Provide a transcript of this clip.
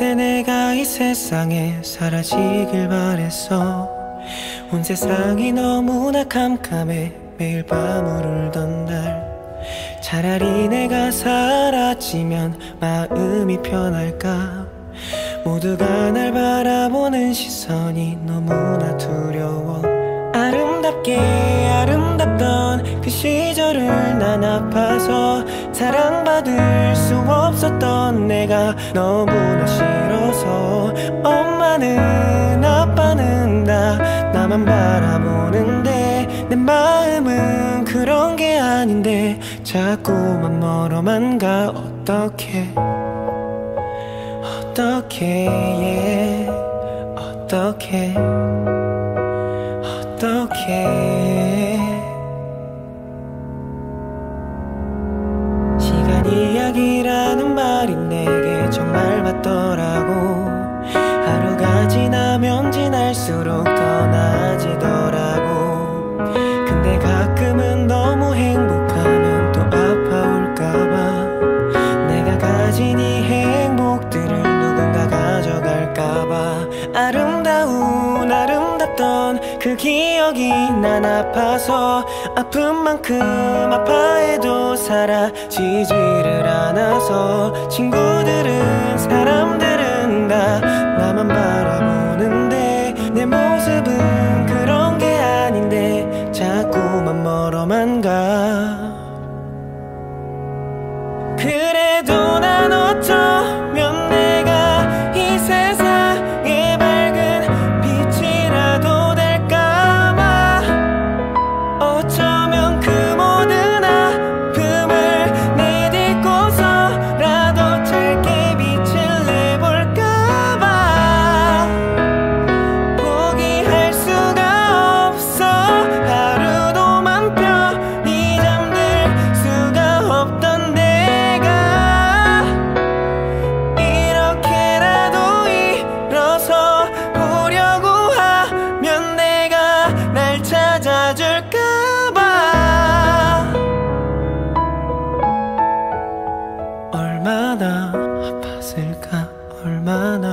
때 내가 이 세상에 사라지길 바랬어. 온 세상이 너무나 캄캄해 매일 밤을 울던 날. 차라리 내가 사라지면 마음이 편할까? 모두가 날 바라보는 시선이 너무나 두려워. 아름답게 아름답던 그 시절을 난 아파서 사랑받을 수 없었던 내가 너무 나만 바라보는데 내 마음은 그런 게 아닌데 자꾸만 멀어만 가. 어떡해? 어떡해? yeah. 어떡해? 어떡해? 시간 이야기라는 말이 내게 정말 맞더라고. 하루가 지나면 지날수록 그 기억이 난 아파서 아픈 만큼 아파해도 사라지지를 않아서 친구들은 사람들은 다 나만 바라보는데 내 모습은 그런 게 아닌데 자꾸만 멀어만 가. 얼마나